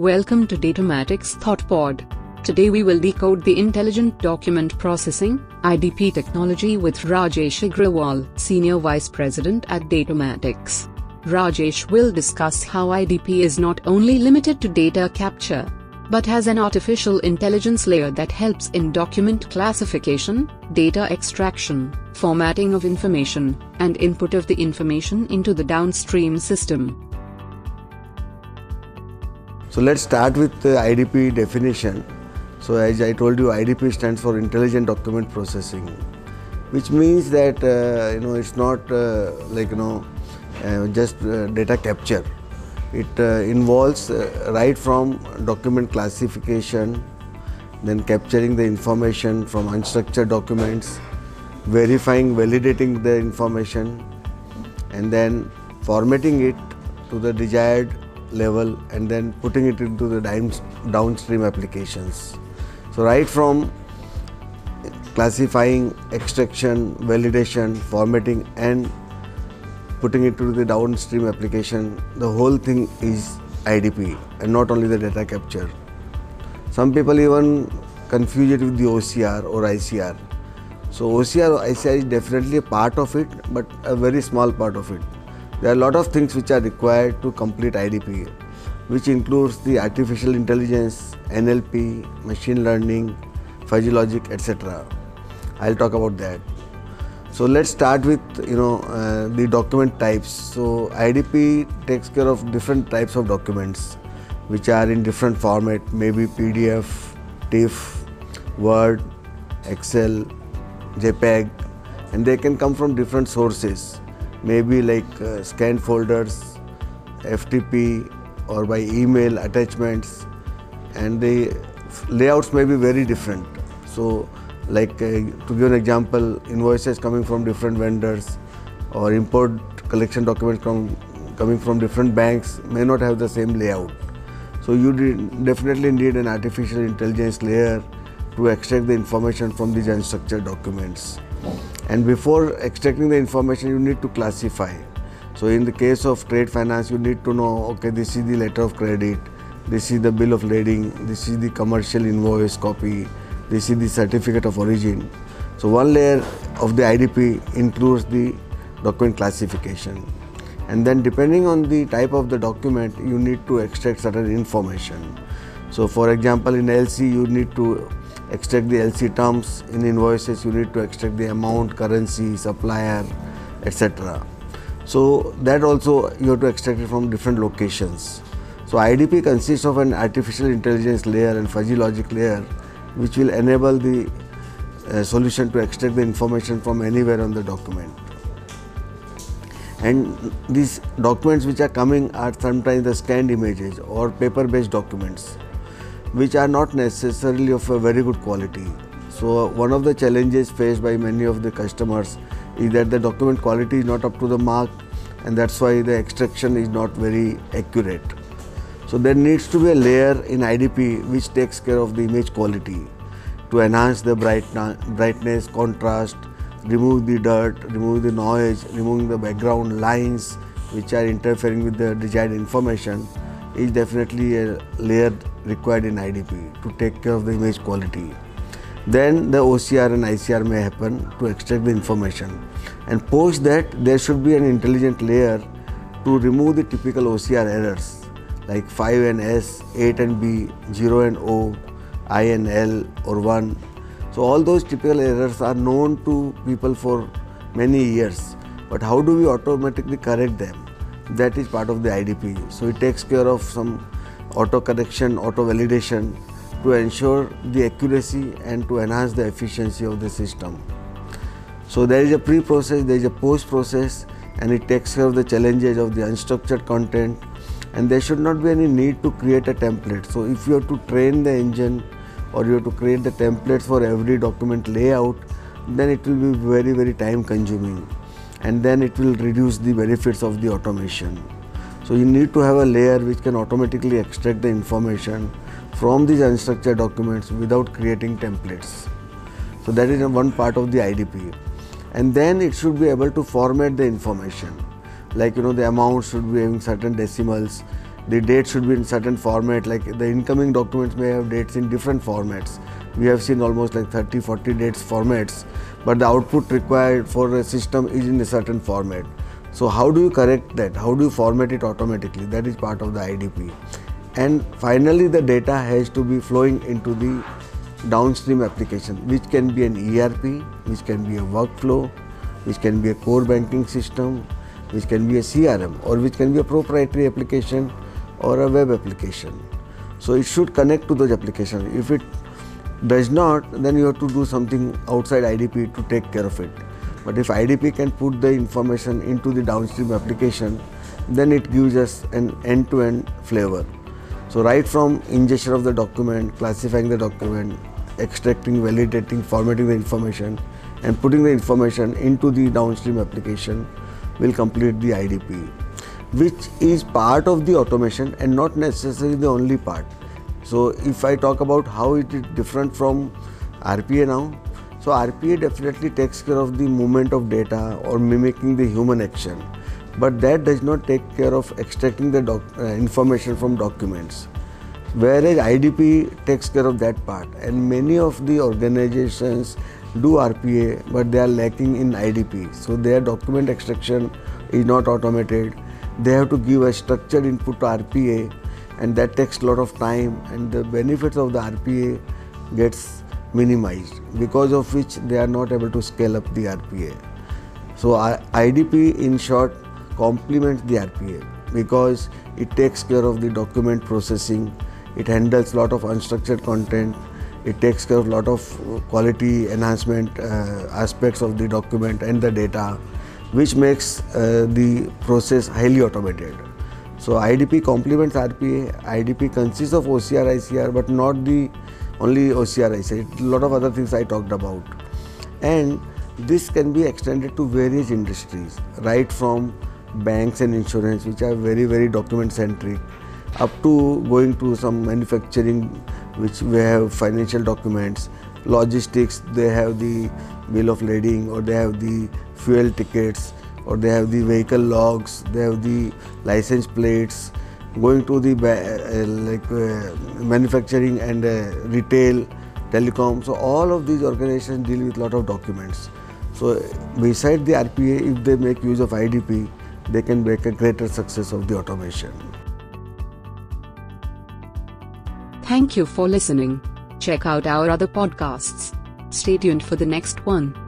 Welcome to Datamatics ThoughtPod. Today we will decode the Intelligent Document Processing IDP technology with Rajesh Agrawal, Senior Vice President at Datamatics. Rajesh will discuss how IDP is not only limited to data capture, but has an artificial intelligence layer that helps in document classification, data extraction, formatting of information, and input of the information into the downstream system. So let's start with the IDP definition. So as I told you, IDP stands for Intelligent Document Processing, which means that uh, you know it's not uh, like you know uh, just uh, data capture. It uh, involves uh, right from document classification, then capturing the information from unstructured documents, verifying, validating the information, and then formatting it to the desired level and then putting it into the downstream applications. So right from classifying, extraction, validation, formatting and putting it to the downstream application, the whole thing is IDP and not only the data capture. Some people even confuse it with the OCR or ICR. So OCR or ICR is definitely a part of it, but a very small part of it. There are a lot of things which are required to complete IDP, which includes the artificial intelligence, NLP, machine learning, fuzzy logic, etc. I'll talk about that. So let's start with you know uh, the document types. So IDP takes care of different types of documents, which are in different format, maybe PDF, TIFF, Word, Excel, JPEG, and they can come from different sources maybe like uh, scanned folders, FTP or by email attachments and the layouts may be very different. So like uh, to give an example, invoices coming from different vendors or import collection documents coming from different banks may not have the same layout. So you definitely need an artificial intelligence layer to extract the information from these unstructured documents and before extracting the information you need to classify. So in the case of trade finance you need to know okay this is the letter of credit this is the bill of lading this is the commercial invoice copy this is the certificate of origin. So one layer of the idp includes the document classification. And then depending on the type of the document you need to extract certain information. So for example in lc you need to extract the LC terms. In invoices, you need to extract the amount, currency, supplier, etc. So that also you have to extract it from different locations. So IDP consists of an artificial intelligence layer and fuzzy logic layer, which will enable the uh, solution to extract the information from anywhere on the document. And these documents which are coming are sometimes the scanned images or paper based documents which are not necessarily of a very good quality. So one of the challenges faced by many of the customers is that the document quality is not up to the mark and that's why the extraction is not very accurate. So there needs to be a layer in IDP which takes care of the image quality to enhance the brightness, contrast, remove the dirt, remove the noise, removing the background lines which are interfering with the desired information is definitely a layer required in IDP to take care of the image quality. Then the OCR and ICR may happen to extract the information. And post that, there should be an intelligent layer to remove the typical OCR errors like 5 and S, 8 and B, 0 and O, I and L or 1. So all those typical errors are known to people for many years. But how do we automatically correct them? That is part of the IDP. So it takes care of some auto correction, auto validation to ensure the accuracy and to enhance the efficiency of the system. So there is a pre-process, there is a post-process and it takes care of the challenges of the unstructured content and there should not be any need to create a template. So if you have to train the engine or you have to create the templates for every document layout, then it will be very very time consuming and then it will reduce the benefits of the automation. So you need to have a layer which can automatically extract the information from these unstructured documents without creating templates. So that is one part of the IDP. And then it should be able to format the information. Like you know the amount should be having certain decimals the date should be in certain format like the incoming documents may have dates in different formats we have seen almost like 30 40 dates formats but the output required for a system is in a certain format. So how do you correct that? How do you format it automatically? That is part of the idp and finally the data has to be flowing into the downstream application which can be an erp which can be a workflow which can be a core banking system which can be a crm or which can be a proprietary application or a web application. So it should connect to those applications. If it does not, then you have to do something outside IDP to take care of it. But if IDP can put the information into the downstream application, then it gives us an end-to-end flavor. So right from ingestion of the document, classifying the document, extracting, validating, formatting the information, and putting the information into the downstream application will complete the IDP, which is part of the automation and not necessarily the only part. So if I talk about how it is different from RPA now, so RPA definitely takes care of the movement of data or mimicking the human action, but that does not take care of extracting the doc- uh, information from documents. Whereas IDP takes care of that part, and many of the organizations do RPA, but they are lacking in IDP. So their document extraction is not automated. They have to give a structured input to RPA and that takes a lot of time and the benefits of the RPA gets minimized because of which they are not able to scale up the RPA. So IDP in short complements the RPA because it takes care of the document processing, it handles lot of unstructured content, it takes care of lot of quality enhancement uh, aspects of the document and the data which makes uh, the process highly automated. So IDP complements RPA. IDP consists of OCR, ICR, but not the only OCR, ICR. A lot of other things I talked about. And this can be extended to various industries, right from banks and insurance, which are very, very document centric, up to going to some manufacturing, which we have financial documents, logistics, they have the bill of lading or they have the fuel tickets or they have the vehicle logs, they have the license plates, going to the uh, like uh, manufacturing and uh, retail, telecom. So all of these organizations deal with a lot of documents. So beside the RPA, if they make use of IDP, they can make a greater success of the automation. Thank you for listening. Check out our other podcasts. Stay tuned for the next one.